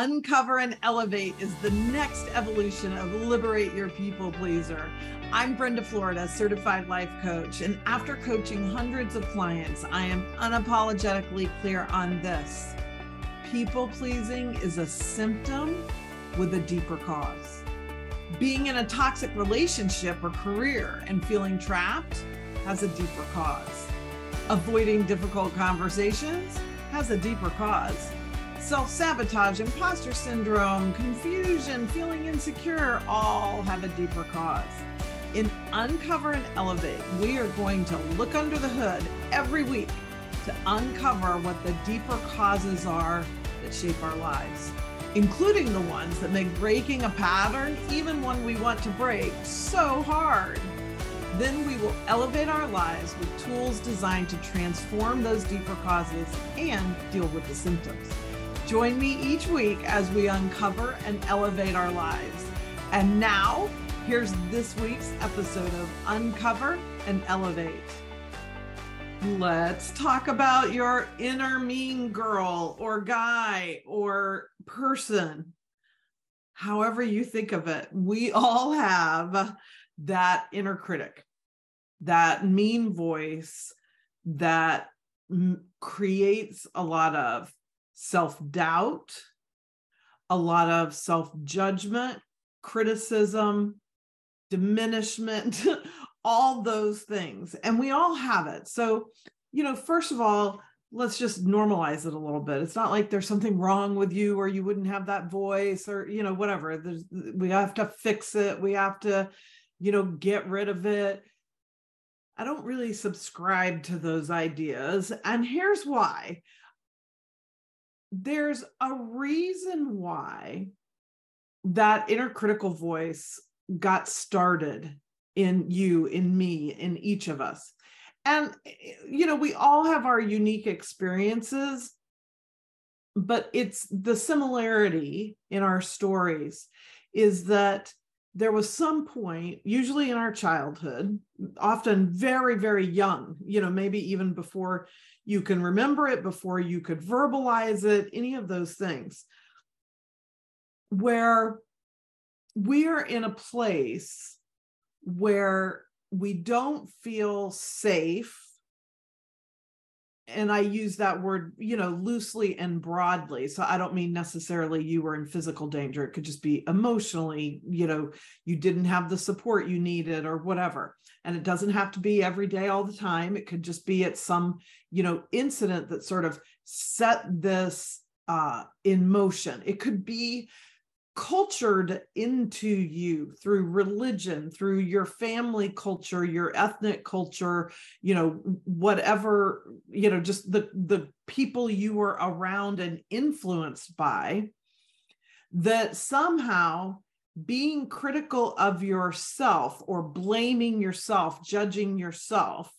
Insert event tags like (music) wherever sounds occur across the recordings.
Uncover and Elevate is the next evolution of Liberate Your People Pleaser. I'm Brenda Florida, certified life coach, and after coaching hundreds of clients, I am unapologetically clear on this. People pleasing is a symptom with a deeper cause. Being in a toxic relationship or career and feeling trapped has a deeper cause. Avoiding difficult conversations has a deeper cause self sabotage, imposter syndrome, confusion, feeling insecure all have a deeper cause. In Uncover and Elevate, we are going to look under the hood every week to uncover what the deeper causes are that shape our lives, including the ones that make breaking a pattern, even one we want to break, so hard. Then we will elevate our lives with tools designed to transform those deeper causes and deal with the symptoms. Join me each week as we uncover and elevate our lives. And now, here's this week's episode of Uncover and Elevate. Let's talk about your inner mean girl or guy or person. However, you think of it, we all have that inner critic, that mean voice that m- creates a lot of self doubt, a lot of self judgment, criticism, diminishment, (laughs) all those things. And we all have it. So, you know, first of all, let's just normalize it a little bit. It's not like there's something wrong with you or you wouldn't have that voice or, you know, whatever. There's, we have to fix it. We have to, you know, get rid of it. I don't really subscribe to those ideas. And here's why there's a reason why that inner critical voice got started in you, in me, in each of us. And, you know, we all have our unique experiences, but it's the similarity in our stories is that there was some point, usually in our childhood, often very, very young, you know, maybe even before you can remember it before you could verbalize it, any of those things, where we are in a place where we don't feel safe and I use that word, you know, loosely and broadly. So I don't mean necessarily you were in physical danger. It could just be emotionally, you know, you didn't have the support you needed or whatever. And it doesn't have to be every day all the time. It could just be at some, you know, incident that sort of set this uh, in motion. It could be cultured into you through religion through your family culture your ethnic culture you know whatever you know just the the people you were around and influenced by that somehow being critical of yourself or blaming yourself judging yourself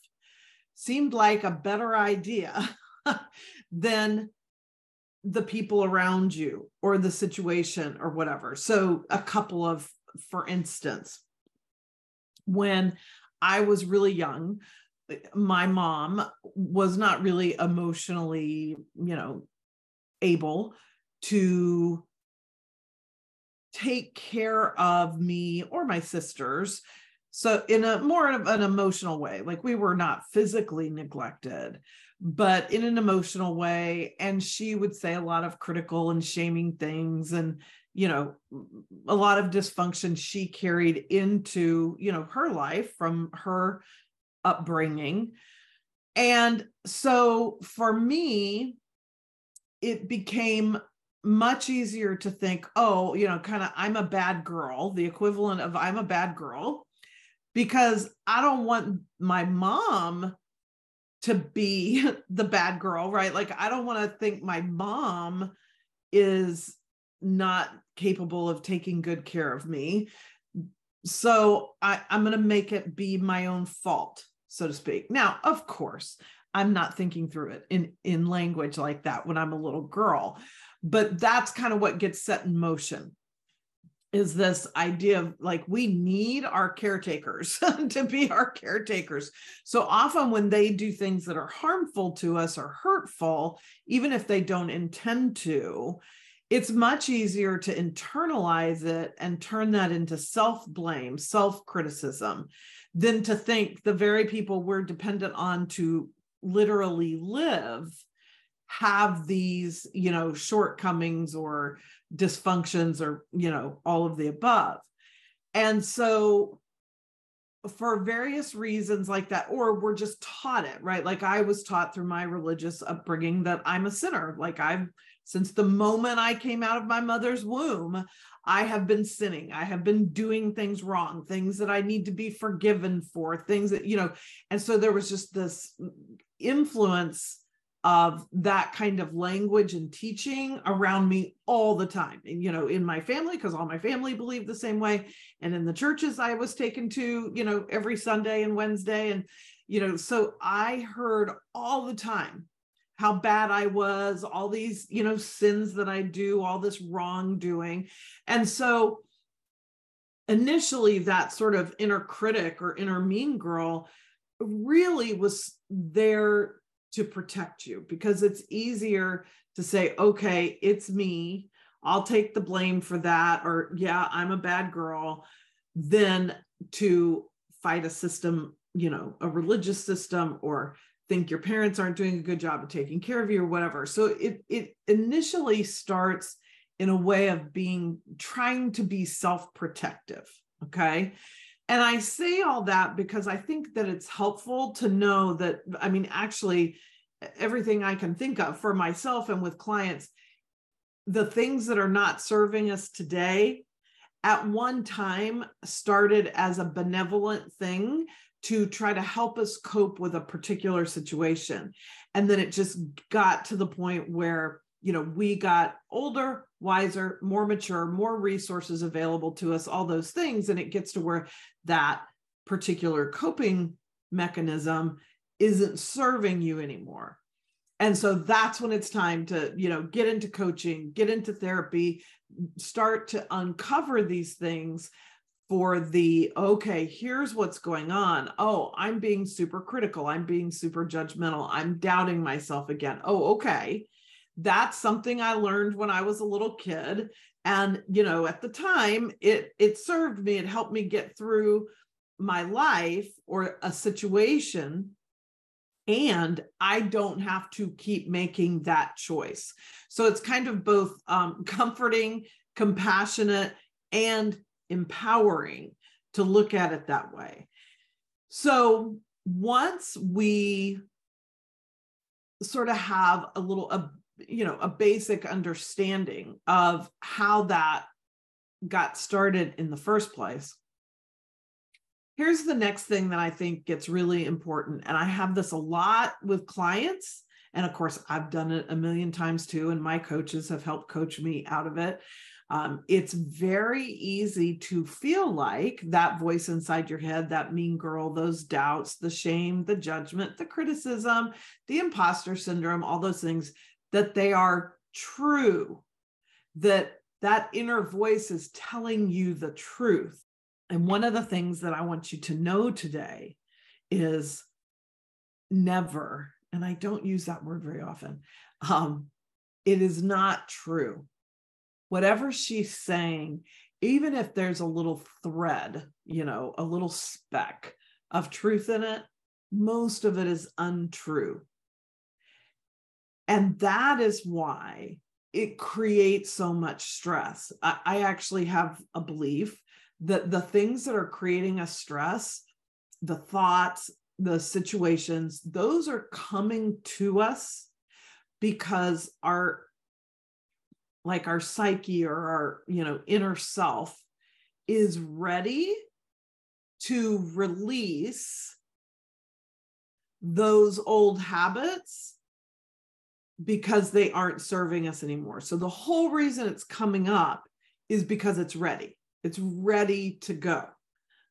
seemed like a better idea (laughs) than the people around you or the situation or whatever. So, a couple of, for instance, when I was really young, my mom was not really emotionally, you know, able to take care of me or my sisters so in a more of an emotional way like we were not physically neglected but in an emotional way. And she would say a lot of critical and shaming things and, you know, a lot of dysfunction she carried into, you know, her life from her upbringing. And so for me, it became much easier to think, oh, you know, kind of, I'm a bad girl, the equivalent of I'm a bad girl, because I don't want my mom to be (laughs) the bad girl, right? Like, I don't want to think my mom is not capable of taking good care of me. So I, I'm going to make it be my own fault, so to speak. Now, of course, I'm not thinking through it in, in language like that when I'm a little girl, but that's kind of what gets set in motion is this idea of like we need our caretakers (laughs) to be our caretakers. So often when they do things that are harmful to us or hurtful, even if they don't intend to, it's much easier to internalize it and turn that into self blame, self criticism, than to think the very people we're dependent on to literally live have these, you know, shortcomings or dysfunctions or, you know, all of the above. And so for various reasons like that or we're just taught it right like i was taught through my religious upbringing that i'm a sinner like i've since the moment I came out of my mother's womb, I have been sinning. I have been doing things wrong, things that I need to be forgiven for, things that, you know, and so there was just this influence of that kind of language and teaching around me all the time. And, you know, in my family, because all my family believed the same way. And in the churches I was taken to, you know, every Sunday and Wednesday. And, you know, so I heard all the time how bad I was, all these, you know, sins that I do, all this wrongdoing. And so initially, that sort of inner critic or inner mean girl really was there to protect you because it's easier to say, okay, it's me. I'll take the blame for that. Or, yeah, I'm a bad girl, than to fight a system, you know, a religious system or think your parents aren't doing a good job of taking care of you or whatever. So it it initially starts in a way of being trying to be self-protective, okay? And I say all that because I think that it's helpful to know that I mean actually everything I can think of for myself and with clients the things that are not serving us today at one time started as a benevolent thing to try to help us cope with a particular situation. And then it just got to the point where, you know, we got older, wiser, more mature, more resources available to us, all those things. And it gets to where that particular coping mechanism isn't serving you anymore. And so that's when it's time to, you know, get into coaching, get into therapy, start to uncover these things for the okay here's what's going on. Oh i'm being super critical. I'm being super judgmental. I'm doubting myself again. Oh okay that's something i learned when i was a little kid. And you know at the time it it served me it helped me get through my life or a situation. And i don't have to keep making that choice. So it's kind of both um, (laughs) comforting compassionate and empowering to look at it that way. So once we sort of have a little, a, you know, a basic understanding of how that got started in the first place, here's the next thing that I think gets really important. And I have this a lot with clients. And of course, I've done it a million times too. And my coaches have helped coach me out of it. Um, it's very easy to feel like that voice inside your head, that mean girl, those doubts, the shame, the judgment, the criticism, the imposter syndrome, all those things, that they are true, that that inner voice is telling you the truth. And one of the things that I want you to know today is never, and I don't use that word very often, um, it is not true whatever she's saying, even if there's a little thread, you know, a little speck of truth in it, most of it is untrue. And that is why it creates so much stress. I, I, actually have a belief that the things that are creating us stress, the thoughts, the situations, those are coming to us because our like our psyche or our you know inner self is ready to release those old habits because they aren't serving us anymore. So the whole reason it's coming up is because it's ready. It's ready to go.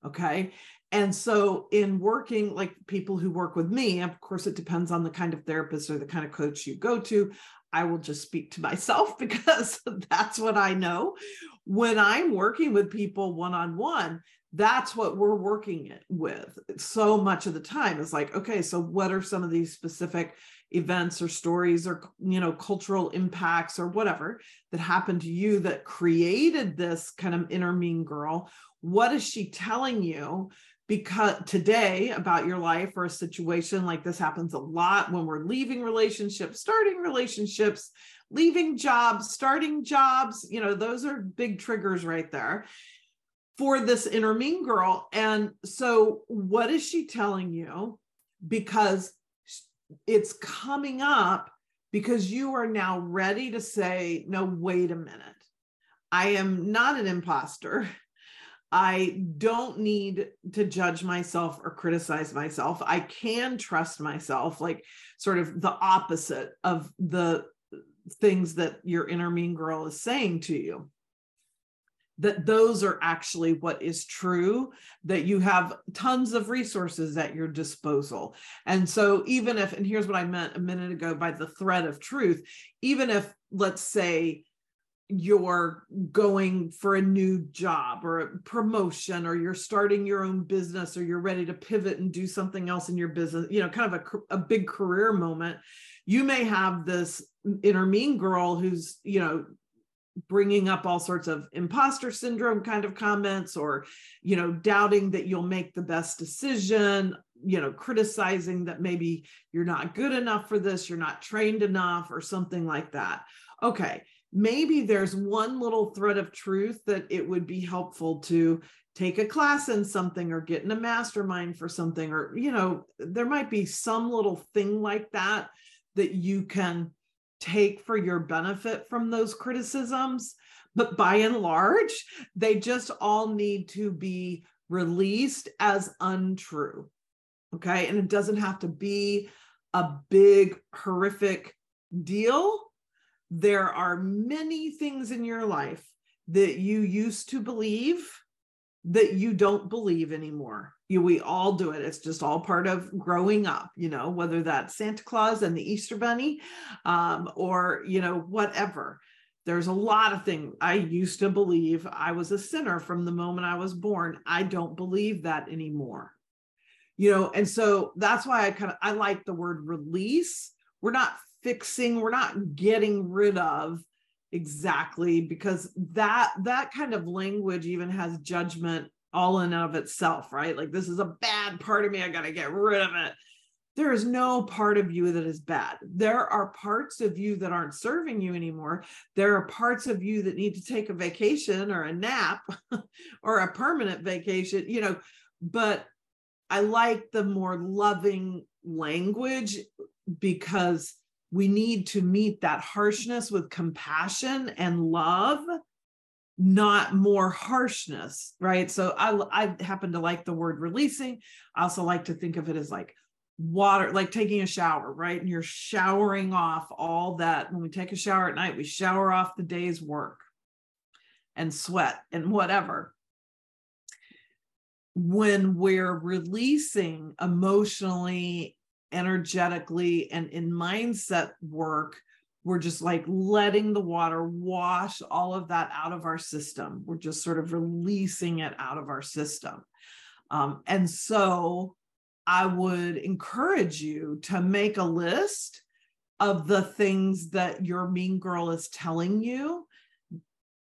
Okay. And so in working like people who work with me, of course it depends on the kind of therapist or the kind of coach you go to. I will just speak to (laughs) myself because (laughs) that's what I know. When I'm working with people one on one, that's what we're working with so much of the time. It's like, okay, so what are some of these specific, events or stories or you know cultural impacts or whatever that happened to you that created this kind of inner mean girl. What is she telling you? Because today about your life or a situation like this happens a lot when we're leaving relationships starting relationships leaving jobs starting jobs you know those are big triggers right there for this inner mean girl. And so what is she telling you? Because it's coming up because you are now ready to say, no, wait a minute. I am not an imposter. I don't need to judge myself or criticize myself. I can trust myself, like sort of the opposite of the things that your inner mean girl is saying to you that those are actually what is true, that you have tons of resources at your disposal. And so, even if, and here's what I meant a minute ago by the thread of truth, even if, let's say, you're going for a new job or a promotion or you're starting your own business or you're ready to pivot and do something else in your business you know kind of a, a big career moment you may have this inner mean girl who's you know bringing up all sorts of imposter syndrome kind of comments or you know doubting that you'll make the best decision you know criticizing that maybe you're not good enough for this you're not trained enough or something like that. Okay maybe there's one little thread of truth that it would be helpful to take a class in something or get in a mastermind for something or you know there might be some little thing like that that you can take for your benefit from those criticisms. But by and large, they just all need to be released as untrue. Okay. And it doesn't have to be a big, horrific deal. There are many things in your life that you used to believe that you don't believe anymore. You, we all do it. It's just all part of growing up, you know, whether that's Santa Claus and the Easter Bunny um, or, you know, whatever. There's a lot of things. I used to believe I was a sinner from the moment I was born. I don't believe that anymore. You know, and so that's why I kind of I like the word release. We're not fixing, we're not getting rid of exactly because that that kind of language even has judgment all in of itself right? Like this is a bad part of me i got to get rid of it. There is no part of you that is bad. There are parts of you that aren't serving you anymore. There are parts of you that need to take a vacation or a nap (laughs) or a permanent vacation you know but i like the more loving language because we need to meet that harshness with compassion and love not more harshness right? So i i happen to like the word releasing. I also like to think of it as like water like taking a shower right? And you're showering off all that. When we take a shower at night we shower off the day's work and sweat and whatever. When we're releasing emotionally energetically and in mindset work we're just like letting the water wash all of that out of our system. We're just sort of releasing it out of our system. Um, and so i would encourage you to make a list of the things that your mean girl is telling you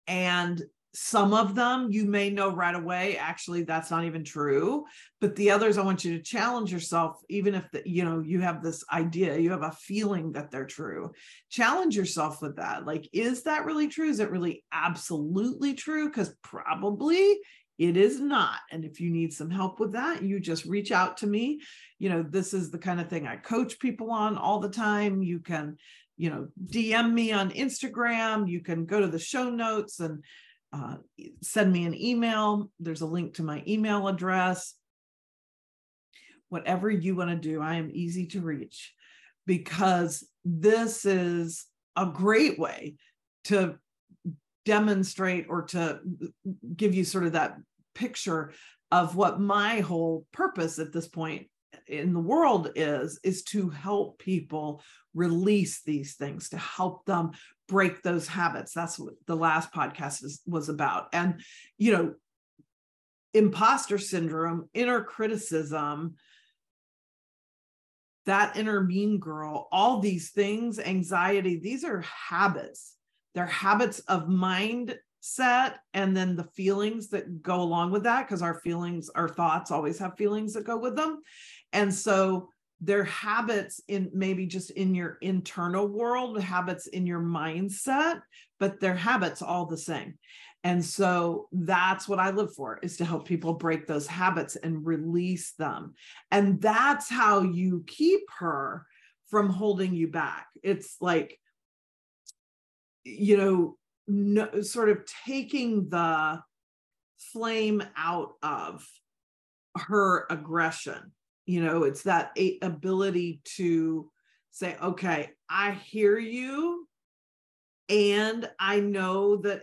and some of them you may know right away actually that's not even true. But the others i want you to challenge yourself even if the, you know you have this idea you have a feeling that they're true. Challenge yourself with that. Like is that really true? Is it really absolutely true? Because probably it is not. And if you need some help with that you just reach out to me. You know this is the kind of thing i coach people on all the time. You can you know dm me on instagram. You can go to the show notes and uh, send me an email. There's a link to my email address. Whatever you want to do, I am easy to reach because this is a great way to demonstrate or to give you sort of that picture of what my whole purpose at this point in the world is is to help people release these things to help them break those habits that's what the last podcast is, was about and you know imposter syndrome inner criticism that inner mean girl, all these things, anxiety, these are habits. They're habits of mindset and then the feelings that go along with that, because our feelings, our thoughts always have feelings that go with them. And so they're habits in maybe just in your internal world, habits in your mindset, but they're habits all the same. And so that's what I live for is to help people break those habits and release them. And that's how you keep her from holding you back. It's like, you know, no, sort of taking the flame out of her aggression. You know, it's that ability to say, okay, I hear you. And I know that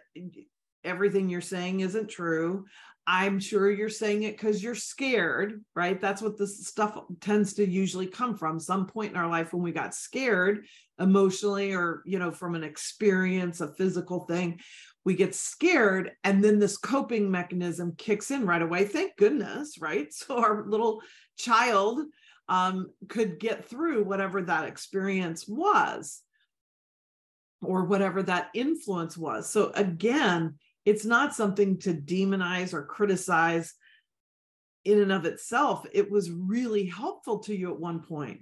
everything you're saying isn't true. I'm sure you're saying it because you're scared, right? That's what this stuff tends to usually come from. Some point in our life when we got scared emotionally or, you know, from an experience, a physical thing, we get scared. And then this coping mechanism kicks in right away. Thank goodness, right? (laughs) So our little child um, could get through whatever that experience was or whatever that influence was. So again, it's not something to demonize or criticize in and of itself. It was really helpful to you at one point,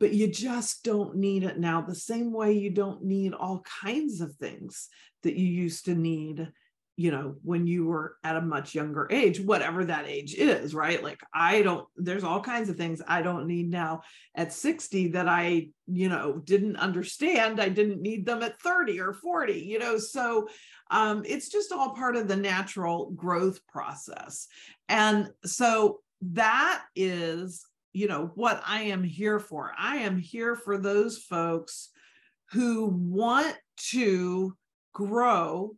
but you just don't need it now. The same way you don't need all kinds of things that you used to need you know when you were at a much younger age whatever that age is right? Like i don't there's all kinds of things i don't need now at 60 that i you know didn't understand. I didn't need them at 30 or 40 you know? So um, it's just all part of the natural growth process. And so that is you know what i am here for. I am here for those folks who want to grow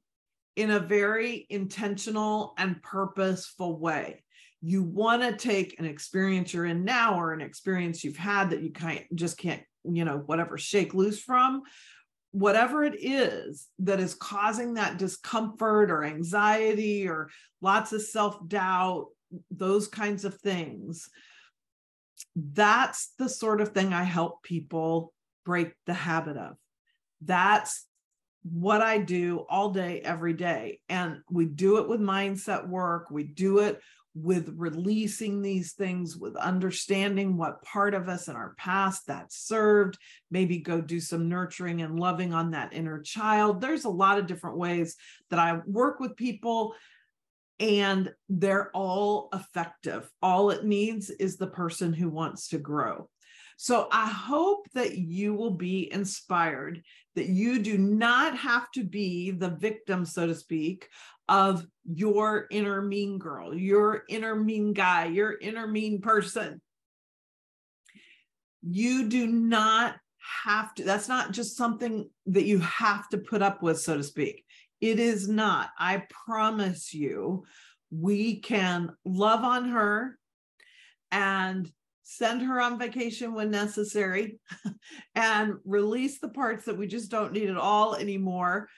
in a very intentional and purposeful way. You want to take an experience you're in now or an experience you've had that you kind just can't, you know, whatever, shake loose from. Whatever it is that is causing that discomfort or anxiety or lots of self doubt, those kinds of things, that's the sort of thing I help people break the habit of. That's what I do all day, every day. And we do it with mindset work. We do it with releasing these things, with understanding what part of us in our past that served, maybe go do some nurturing and loving on that inner child. There's a lot of different ways that I work with people, and they're all effective. All it needs is the person who wants to grow. So I hope that you will be inspired that you do not have to be the victim, so to speak, of your inner mean girl, your inner mean guy, your inner mean person. You do not have to, that's not just something that you have to put up with, so to speak. It is not. I promise you, we can love on her and send her on vacation when necessary, (laughs) and release the parts that we just don't need at all anymore,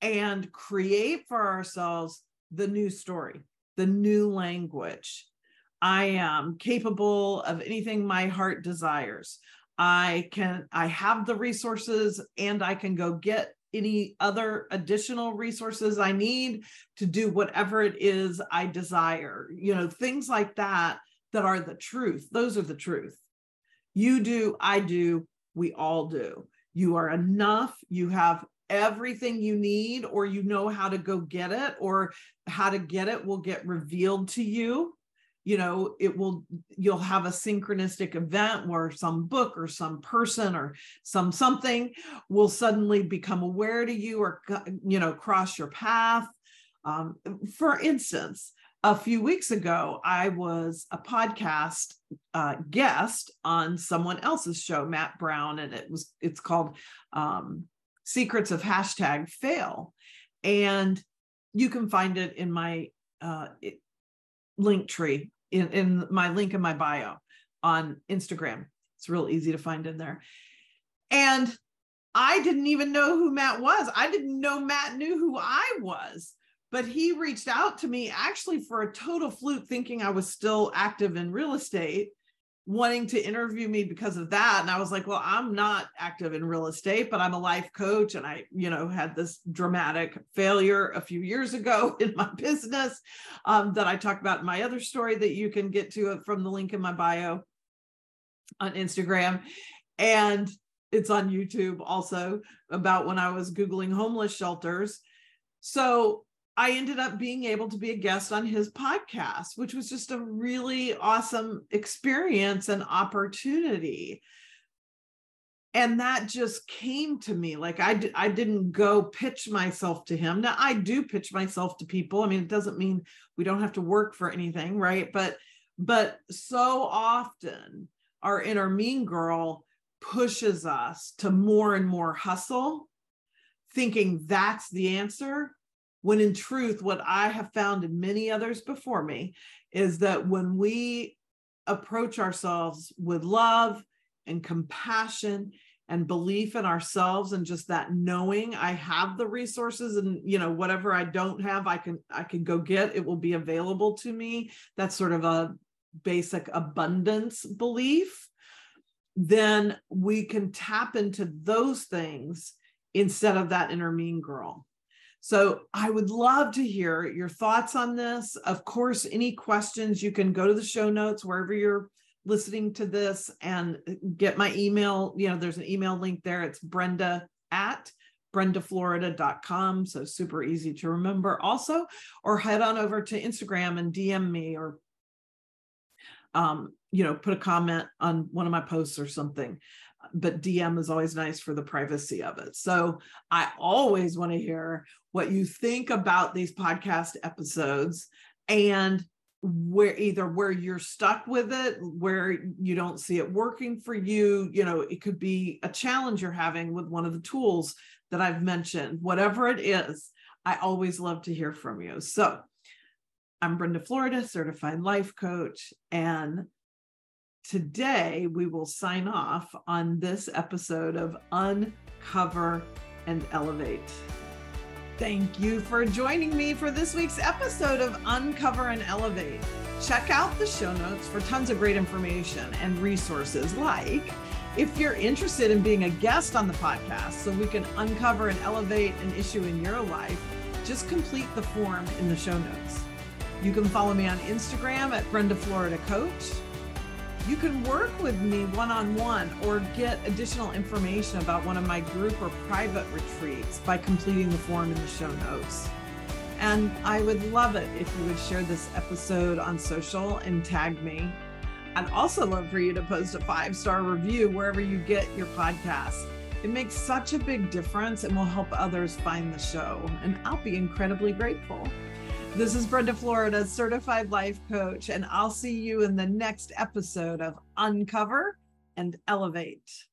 and create for ourselves the new story, the new language. I am capable of anything my heart desires. I can, I have the resources and I can go get any other additional resources I need to do whatever it is I desire. You know, things like that that are the truth. Those are the truth. You do, I do, we all do. You are enough. You have everything you need, or you know how to go get it, or how to get it will get revealed to you. You know, it will, you'll have a synchronistic event where some book or some person or some something will suddenly become aware to you or, you know, cross your path. Um, for instance, a few weeks ago, I was a podcast uh, guest on someone else's show, Matt Brown, and it was it's called um, Secrets of Hashtag Fail, and you can find it in my uh, link tree in, in my link in my bio on Instagram. It's real easy to find in there, and I didn't even know who Matt was. I didn't know Matt knew who I was but he reached out to me actually for a total fluke thinking I was still active in real estate wanting to interview me because of that. And i was like well i'm not active in real estate but i'm a life coach. And i you know had this dramatic failure a few years ago (laughs) in my business um, that i talked about in my other story that you can get to from the link in my bio on instagram. And it's on youtube also about when i was googling homeless shelters. So I ended up being able to be a guest on his podcast, which was just a really awesome experience and opportunity. And that just came to me like I, d- I didn't go pitch myself to him. Now, I do pitch myself to people. I mean, it doesn't mean we don't have to work for anything, right? But but so often our inner mean girl pushes us to more and more hustle, thinking that's the answer when in truth, what I have found in many others before me is that when we approach ourselves with love and compassion and belief in ourselves and just that knowing I have the resources and you know whatever I don't have I can I can go get it will be available to me that's sort of a basic abundance belief then we can tap into those things instead of that inner mean girl so I would love to hear your thoughts on this. Of course, any questions, you can go to the show notes wherever you're listening to this and get my email. You know, there's an email link there. It's Brenda at brendaflorida.com. So super easy to remember also, or head on over to Instagram and DM me or um, you know, put a comment on one of my posts or something but DM is always nice for the privacy of it. So I always want to hear what you think about these podcast episodes and where either where you're stuck with it, where you don't see it working for you, you know, it could be a challenge you're having with one of the tools that I've mentioned, whatever it is. I always love to hear from you. So I'm Brenda Florida, certified life coach, and today we will sign off on this episode of Uncover and Elevate. Thank you for joining me for this week's episode of Uncover and Elevate. Check out the show notes for tons of great information and resources like if you're interested in being a guest on the podcast so we can uncover and elevate an issue in your life, just complete the form in the show notes. You can follow me on Instagram at Brenda Florida Coach you can work with me one on one or get additional information about one of my group or private retreats by completing the form in the show notes. And I would love it if you would share this episode on social and tag me. I'd also love for you to post a five star review wherever you get your podcast. It makes such a big difference and will help others find the show. And I'll be incredibly grateful. This is Brenda Florida, certified life coach, and I'll see you in the next episode of Uncover and Elevate.